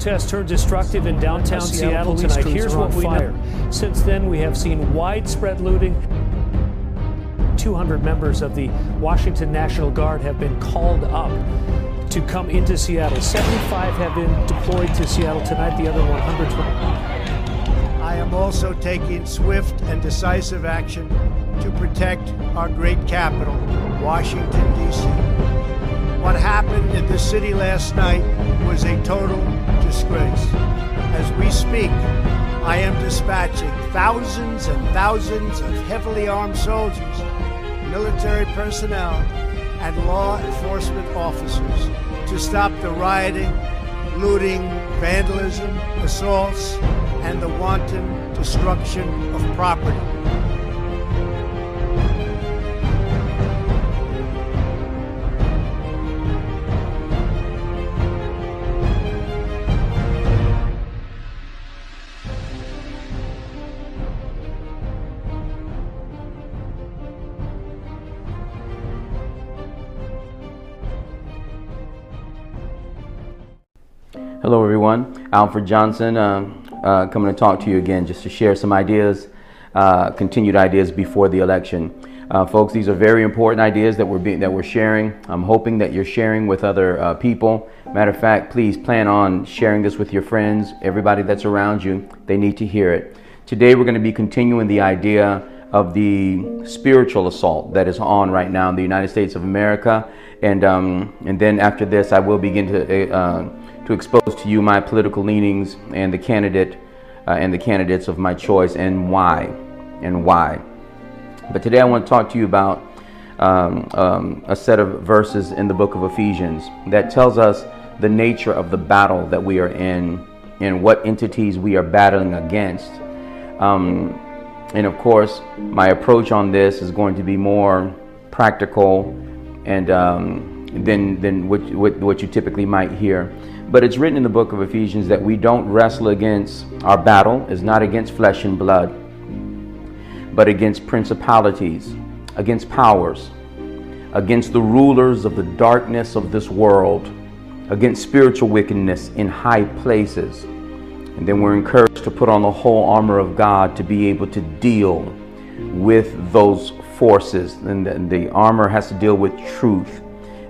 Protests turned destructive in downtown Seattle, tonight. Here's what we fire. know. Since then, we have seen widespread looting. 200 members of the Washington National Guard have been called up to come into Seattle. 75 have been deployed to Seattle tonight, the other 100. I am also taking swift and decisive action to protect our great capital, Washington, D.C. What happened in the city last night was a total disgrace. As we speak, I am dispatching thousands and thousands of heavily armed soldiers, military personnel, and law enforcement officers to stop the rioting, looting, vandalism, assaults, and the wanton destruction of property. Hello, everyone. Alfred Johnson uh, uh, coming to talk to you again just to share some ideas, uh, continued ideas before the election. Uh, folks, these are very important ideas that we're being, that we're sharing. I'm hoping that you're sharing with other uh, people. Matter of fact, please plan on sharing this with your friends, everybody that's around you. They need to hear it. Today, we're going to be continuing the idea of the spiritual assault that is on right now in the United States of America. And, um, and then after this, I will begin to uh, to expose to you my political leanings and the candidate uh, and the candidates of my choice and why and why. But today I want to talk to you about um, um, a set of verses in the book of Ephesians that tells us the nature of the battle that we are in and what entities we are battling against. Um, and of course, my approach on this is going to be more practical and um, than, than what, what, what you typically might hear. But it's written in the book of Ephesians that we don't wrestle against, our battle is not against flesh and blood, but against principalities, against powers, against the rulers of the darkness of this world, against spiritual wickedness in high places. And then we're encouraged to put on the whole armor of God to be able to deal with those forces. And the, armor has to deal with truth.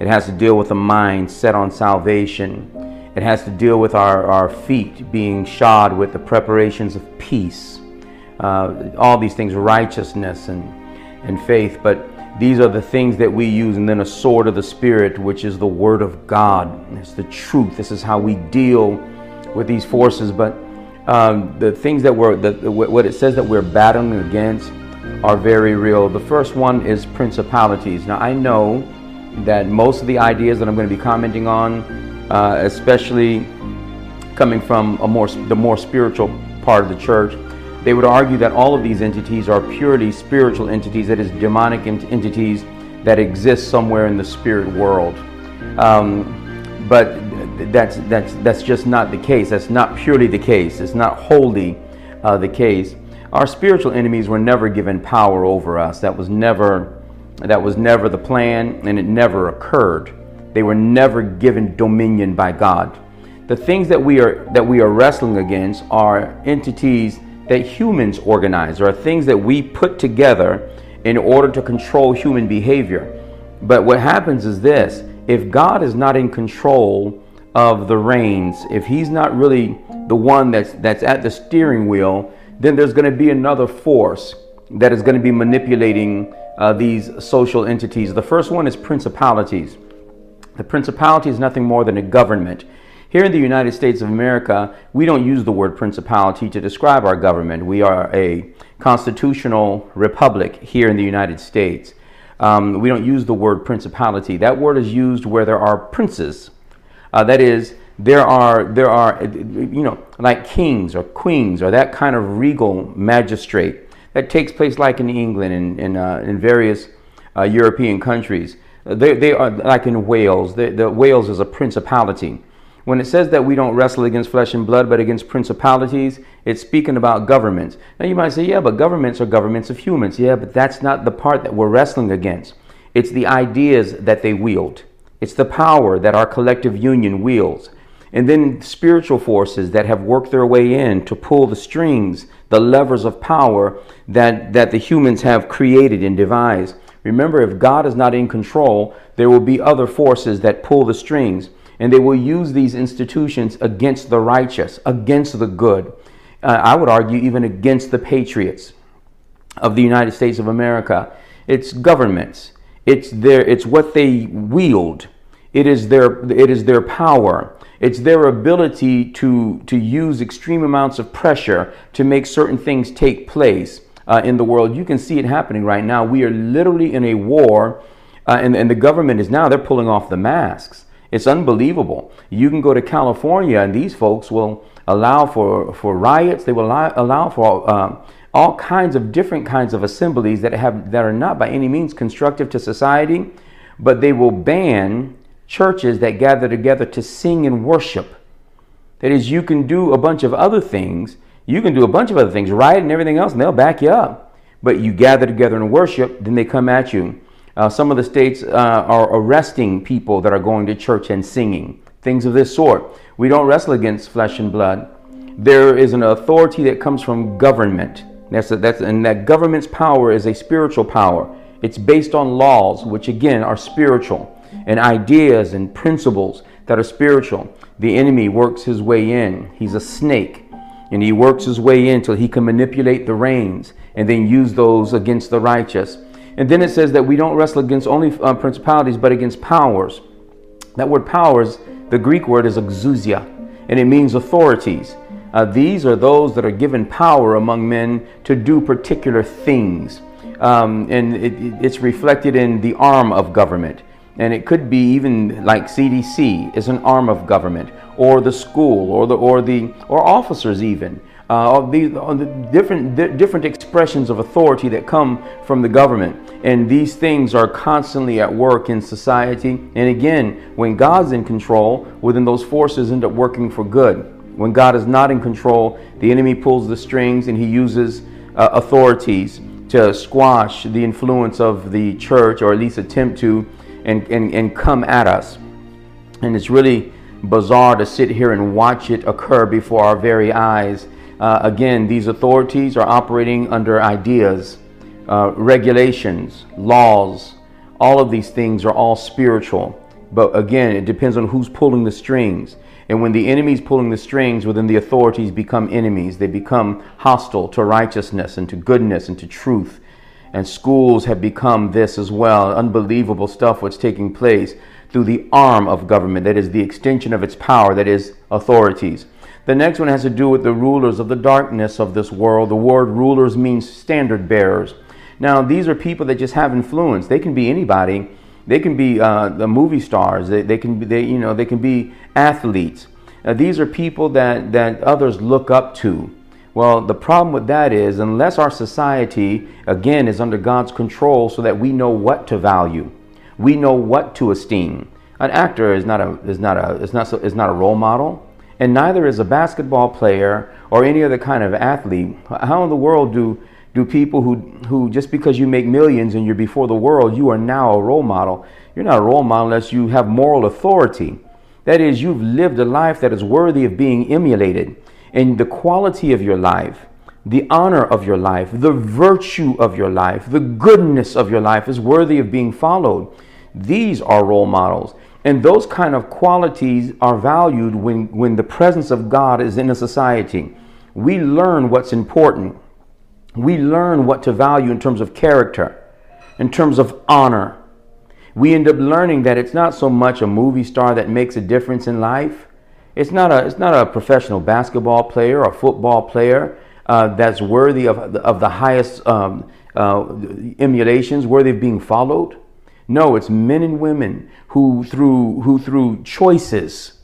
It has to deal with a mind set on salvation. It has to deal with our, our feet being shod with the preparations of peace. Uh, all these things, righteousness and, and faith. But these are the things that we use. And then a sword of the Spirit, which is the Word of God. It's the truth. This is how we deal with these forces. But um, the things that we're, the, what it says that we're battling against are very real. The first one is principalities. Now, I know that most of the ideas that I'm going to be commenting on uh, especially coming from a more the more spiritual part of the church, they would argue that all of these entities are purely spiritual entities, that is, demonic ent- entities that exist somewhere in the spirit world. Um, but that's that's that's just not the case. That's not purely the case. It's not wholly uh, the case. Our spiritual enemies were never given power over us. That was never that was never the plan, and it never occurred. They were never given dominion by God. The things that we are that we are wrestling against are entities that humans organize or things that we put together in order to control human behavior. But what happens is this, if God is not in control of the reins, if he's not really the one that's that's at the steering wheel, then there's going to be another force that is going to be manipulating uh, these social entities. The first one is principalities. The principality is nothing more than a government. Here in the United States of America, we don't use the word principality to describe our government. We are a constitutional republic here in the United States. Um, we don't use the word principality. That word is used where there are princes. Uh, that is, there are there are you know like kings or queens or that kind of regal magistrate that takes place like in England and in, uh, in various uh, European countries. They, they are like in Wales. The, the Wales is a principality. When it says that we don't wrestle against flesh and blood, but against principalities, it's speaking about governments. Now you might say, yeah, but governments are governments of humans. Yeah, but that's not the part that we're wrestling against. It's the ideas that they wield. It's the power that our collective union wields. and then spiritual forces that have worked their way in to pull the strings, the levers of power that, that the humans have created and devised. Remember, if God is not in control, there will be other forces that pull the strings, and they will use these institutions against the righteous, against the good. Uh, I would argue, even against the patriots of the United States of America. It's governments. It's their it's what they wield. It is their it is their power. It's their ability to to use extreme amounts of pressure to make certain things take place uh, in the world. You can see it happening right now. We are literally in a war, uh, and, and the government is now they're pulling off the masks. It's unbelievable. You can go to California, and these folks will allow for for riots. They will allow, allow for um, all kinds of different kinds of assemblies that have that are not by any means constructive to society, but they will ban churches that gather together to sing and worship. That is, you can do a bunch of other things. You can do a bunch of other things, riot and everything else, and they'll back you up. But you gather together and worship, then they come at you. Uh, some of the states uh, are arresting people that are going to church and singing, things of this sort. We don't wrestle against flesh and blood. There is an authority that comes from government that's, a, that's and that government's power is a spiritual power. It's based on laws, which again are spiritual, and ideas and principles that are spiritual. The enemy works his way in. He's a snake, and he works his way in until he can manipulate the reins and then use those against the righteous. And then it says that we don't wrestle against only uh, principalities, but against powers. That word powers, the Greek word is exousia, and it means authorities. Uh, these are those that are given power among men to do particular things. Um, and it, it's reflected in the arm of government. And it could be even like CDC is an arm of government, or the school, or the or the or officers even. Uh, these the different different expressions of authority that come from the government, and these things are constantly at work in society. And again, when God's in control, within those forces end up working for good. When God is not in control, the enemy pulls the strings and he uses uh, authorities to squash the influence of the church or at least attempt to and, and, and come at us. And it's really bizarre to sit here and watch it occur before our very eyes. Uh, again, these authorities are operating under ideas, uh, regulations, laws. All of these things are all spiritual. But again, it depends on who's pulling the strings. And when the enemy's pulling the strings within the authorities become enemies, they become hostile to righteousness and to goodness and to truth. And schools have become this as well. Unbelievable stuff what's taking place through the arm of government, that is the extension of its power, that is authorities. The next one has to do with the rulers of the darkness of this world. The word rulers means standard bearers. Now, these are people that just have influence. They can be anybody they can be uh, the movie stars. They, they can be, they, you know, they can be athletes. These are people that, that others look up to. Well, the problem with that is, unless our society, again, is under God's control so that we know what to value, we know what to esteem. An actor is not a, is not a, is not, so, is not a role model, and neither is a basketball player or any other kind of athlete. How in the world do do people who, who just because you make millions and you're before the world, you are now a role model. You're not a role model unless you have moral authority. That is, you've lived a life that is worthy of being emulated. And the quality of your life, the honor of your life, the virtue of your life, the goodness of your life is worthy of being followed. These are role models. And those kind of qualities are valued when, when the presence of God is in a society. We learn what's important we learn what to value in terms of character, in terms of honor. We end up learning that it's not so much a movie star that makes a difference in life. It's not a, it's not a professional basketball player or football player uh, that's worthy of, of the highest um, uh, emulations, worthy of being followed. No, it's men and women who, through, who through choices,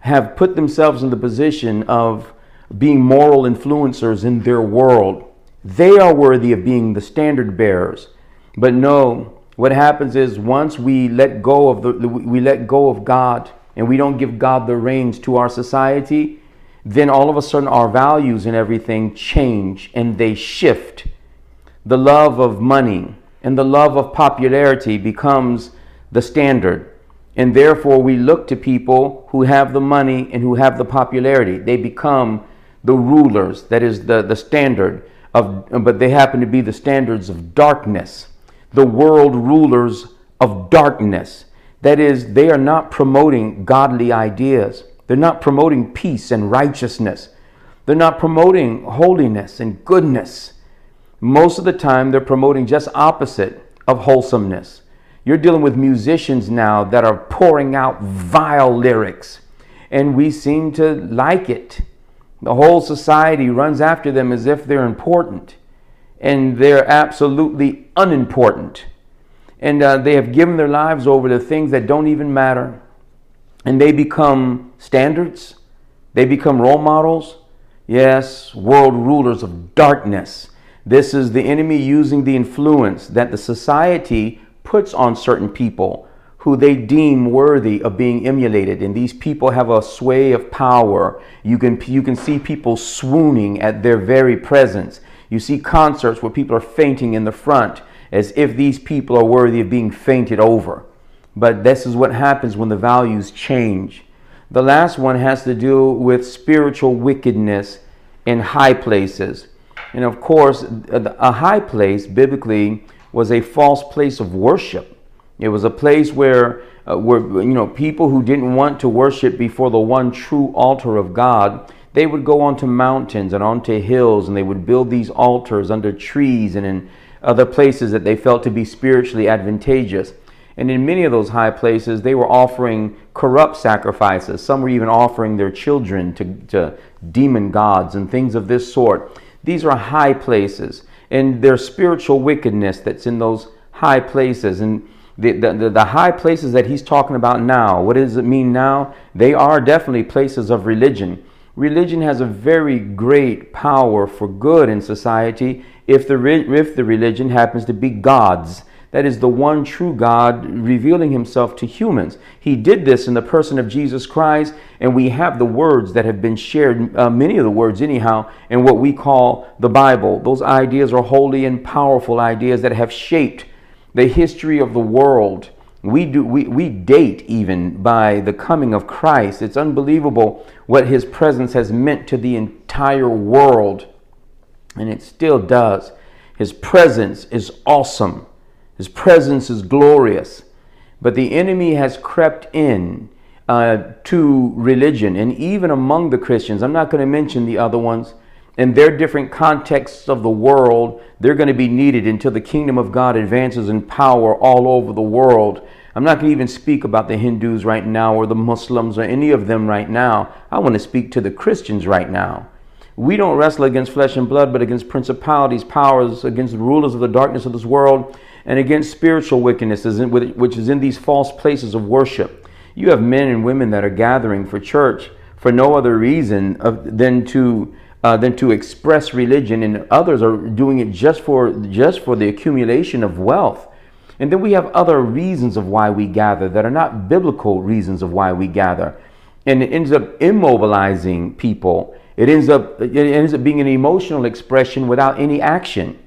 have put themselves in the position of being moral influencers in their world they are worthy of being the standard bearers. But no, what happens is once we let go of the we let go of God and we don't give God the reins to our society, then all of a sudden our values and everything change and they shift. The love of money and the love of popularity becomes the standard. And therefore, we look to people who have the money and who have the popularity. They become the rulers, that is the, the standard of, but they happen to be the standards of darkness, the world rulers of darkness. That is, they are not promoting godly ideas. They're not promoting peace and righteousness. They're not promoting holiness and goodness. Most of the time, they're promoting just opposite of wholesomeness. You're dealing with musicians now that are pouring out vile lyrics, and we seem to like it. The whole society runs after them as if they're important, and they're absolutely unimportant. And uh, they have given their lives over to things that don't even matter. And they become standards, they become role models. Yes, world rulers of darkness. This is the enemy using the influence that the society puts on certain people who they deem worthy of being emulated and these people have a sway of power you can you can see people swooning at their very presence you see concerts where people are fainting in the front as if these people are worthy of being fainted over. But this is what happens when the values change. The last one has to do with spiritual wickedness in high places. And of course a high place biblically was a false place of worship. It was a place where, uh, where you know, people who didn't want to worship before the one true altar of God, they would go onto mountains and onto hills and they would build these altars under trees and in other places that they felt to be spiritually advantageous. And in many of those high places, they were offering corrupt sacrifices. Some were even offering their children to, to demon gods and things of this sort. These are high places, and there's spiritual wickedness that's in those high places. And the, the, the high places that he's talking about now, what does it mean now? They are definitely places of religion. Religion has a very great power for good in society if the, if the religion happens to be God's. That is the one true God revealing himself to humans. He did this in the person of Jesus Christ, and we have the words that have been shared, uh, many of the words, anyhow, in what we call the Bible. Those ideas are holy and powerful ideas that have shaped the history of the world. We, do, we, we date even by the coming of Christ. It's unbelievable what his presence has meant to the entire world. And it still does. His presence is awesome, his presence is glorious. But the enemy has crept in uh, to religion, and even among the Christians. I'm not going to mention the other ones in their different contexts of the world, they're going to be needed until the kingdom of God advances in power all over the world. I'm not going to even speak about the Hindus right now or the Muslims or any of them right now. I want to speak to the Christians right now. We don't wrestle against flesh and blood, but against principalities, powers, against the rulers of the darkness of this world, and against spiritual wickedness, which is in these false places of worship. You have men and women that are gathering for church for no other reason than to uh, than to express religion, and others are doing it just for just for the accumulation of wealth. And then we have other reasons of why we gather that are not biblical reasons of why we gather, and it ends up immobilizing people. It ends up it ends up being an emotional expression without any action.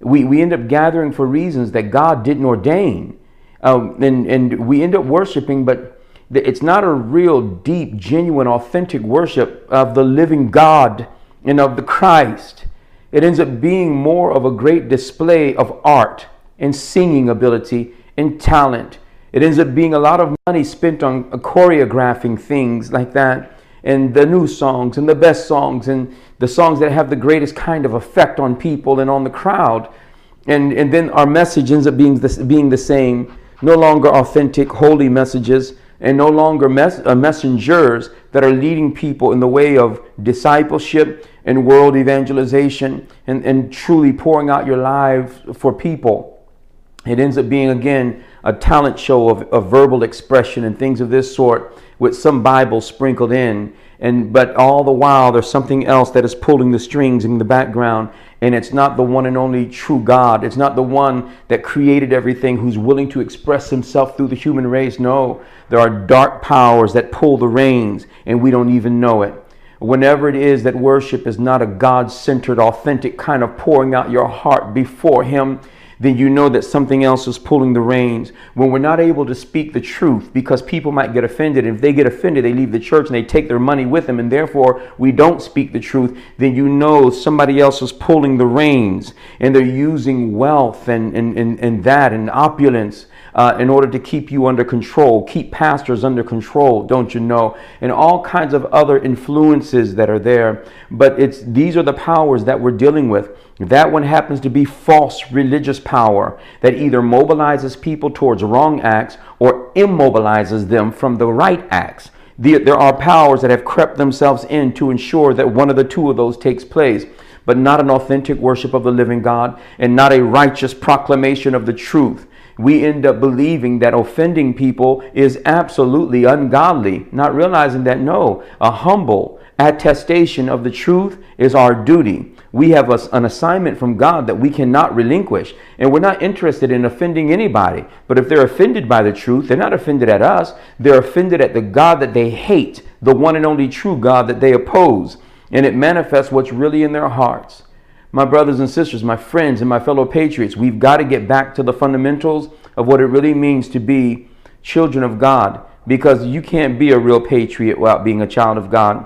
We we end up gathering for reasons that God didn't ordain, um, and and we end up worshiping, but it's not a real deep, genuine, authentic worship of the living God and of the Christ, it ends up being more of a great display of art and singing ability and talent. It ends up being a lot of money spent on uh, choreographing things like that, and the new songs and the best songs and the songs that have the greatest kind of effect on people and on the crowd. And, and then our message ends up being the, being the same, no longer authentic, holy messages, and no longer mes- uh, messengers that are leading people in the way of discipleship and world evangelization and, and truly pouring out your lives for people. It ends up being, again, a talent show of, of verbal expression and things of this sort with some Bible sprinkled in. And, but all the while, there's something else that is pulling the strings in the background. And it's not the one and only true God. It's not the one that created everything who's willing to express himself through the human race. No, there are dark powers that pull the reins, and we don't even know it whenever it is that worship is not a God centered, authentic kind of pouring out your heart before Him, then you know that something else is pulling the reins. When we're not able to speak the truth because people might get offended, and if they get offended, they leave the church and they take their money with them, and therefore we don't speak the truth, then you know somebody else is pulling the reins and they're using wealth and, and, and, and that and opulence uh, in order to keep you under control, keep pastors under control, don't you know? And all kinds of other influences that are there. But it's these are the powers that we're dealing with. That one happens to be false religious power that either mobilizes people towards wrong acts or immobilizes them from the right acts. The, there are powers that have crept themselves in to ensure that one of the two of those takes place, but not an authentic worship of the living God and not a righteous proclamation of the truth we end up believing that offending people is absolutely ungodly, not realizing that no, a humble attestation of the truth is our duty. We have a, an assignment from God that we cannot relinquish, and we're not interested in offending anybody. But if they're offended by the truth, they're not offended at us, they're offended at the God that they hate, the one and only true God that they oppose, and it manifests what's really in their hearts my brothers and sisters, my friends, and my fellow patriots, we've got to get back to the fundamentals of what it really means to be children of God because you can't be a real patriot without being a child of God.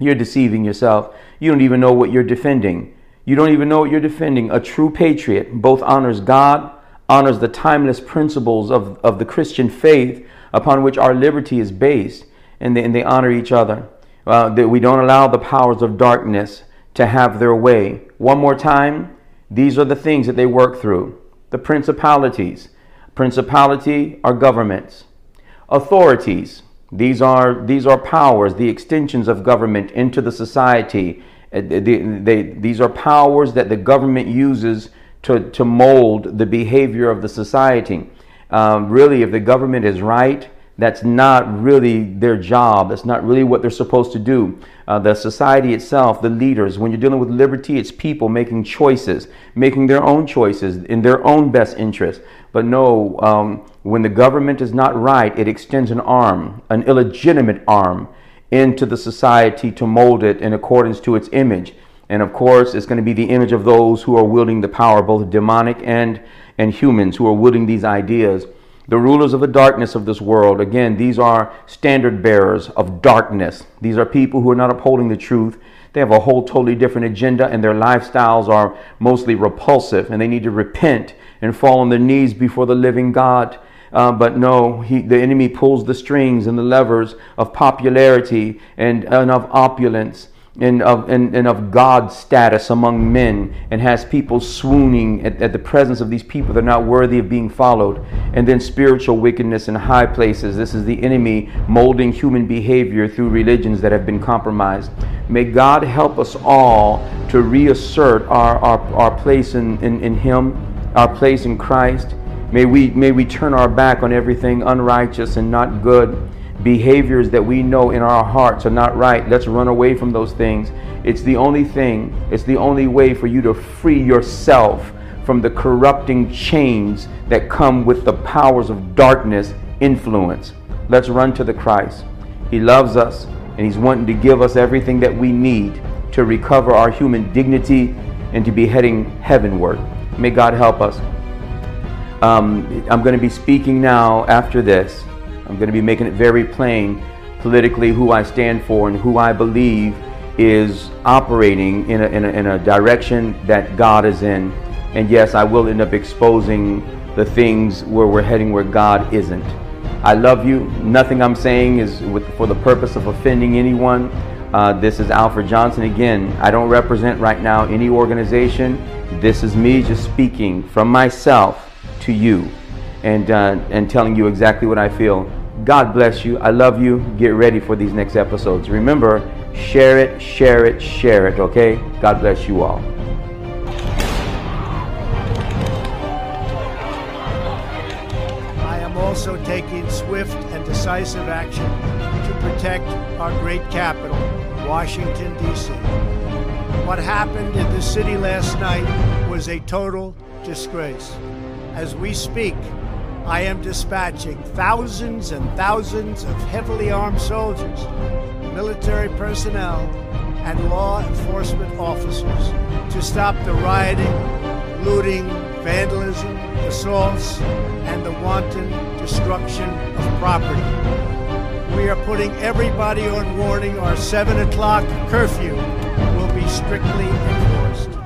You're deceiving yourself. You don't even know what you're defending. You don't even know what you're defending. A true patriot both honors God, honors the timeless principles of, of the Christian faith upon which our liberty is based, and they, and they honor each other. Uh, that we don't allow the powers of darkness to have their way. One more time, these are the things that they work through. The principalities. Principality are governments. Authorities. These are, these are powers, the extensions of government into the society. Uh, they, they, these are powers that the government uses to, to mold the behavior of the society. Um, really, if the government is right, that's not really their job. That's not really what they're supposed to do. Uh, the society itself, the leaders, when you're dealing with liberty, it's people making choices, making their own choices in their own best interest. But no, um, when the government is not right, it extends an arm, an illegitimate arm, into the society to mold it in accordance to its image. And of course, it's going to be the image of those who are wielding the power, both demonic and, and humans, who are wielding these ideas. The rulers of the darkness of this world, again, these are standard bearers of darkness. These are people who are not upholding the truth. They have a whole totally different agenda, and their lifestyles are mostly repulsive, and they need to repent and fall on their knees before the living God. Uh, but no, he, the enemy pulls the strings and the levers of popularity and, and of opulence and of, and, and of God's status among men and has people swooning at, at the presence of these people that are not worthy of being followed. And then spiritual wickedness in high places. This is the enemy molding human behavior through religions that have been compromised. May God help us all to reassert our, our, our place in, in, in Him, our place in Christ. May we, may we turn our back on everything unrighteous and not good behaviors that we know in our hearts are not right. Let's run away from those things. It's the only thing, it's the only way for you to free yourself from the corrupting chains that come with the powers of darkness influence. Let's run to the Christ. He loves us and He's wanting to give us everything that we need to recover our human dignity and to be heading heavenward. May God help us. Um, I'm going to be speaking now after this I'm going to be making it very plain politically who I stand for and who I believe is operating in a, in a, in a direction that God is in. And yes, I will end up exposing the things where we're heading where God isn't. I love you. Nothing I'm saying is with, for the purpose of offending anyone. Uh, this is Alfred Johnson again. I don't represent right now any organization. This is me just speaking from myself to you and, uh, and telling you exactly what I feel. God bless you. I love you. Get ready for these next episodes. Remember, share it, share it, share it, okay? God bless you all. I am also taking swift and decisive action to protect our great capital, Washington, D.C. What happened in the city last night was a total disgrace. As we speak, I am dispatching thousands and thousands of heavily armed soldiers, military personnel, and law enforcement officers to stop the rioting, looting, vandalism, assaults, and the wanton destruction of property. We are putting everybody on warning. Our 7 o'clock curfew will be strictly enforced.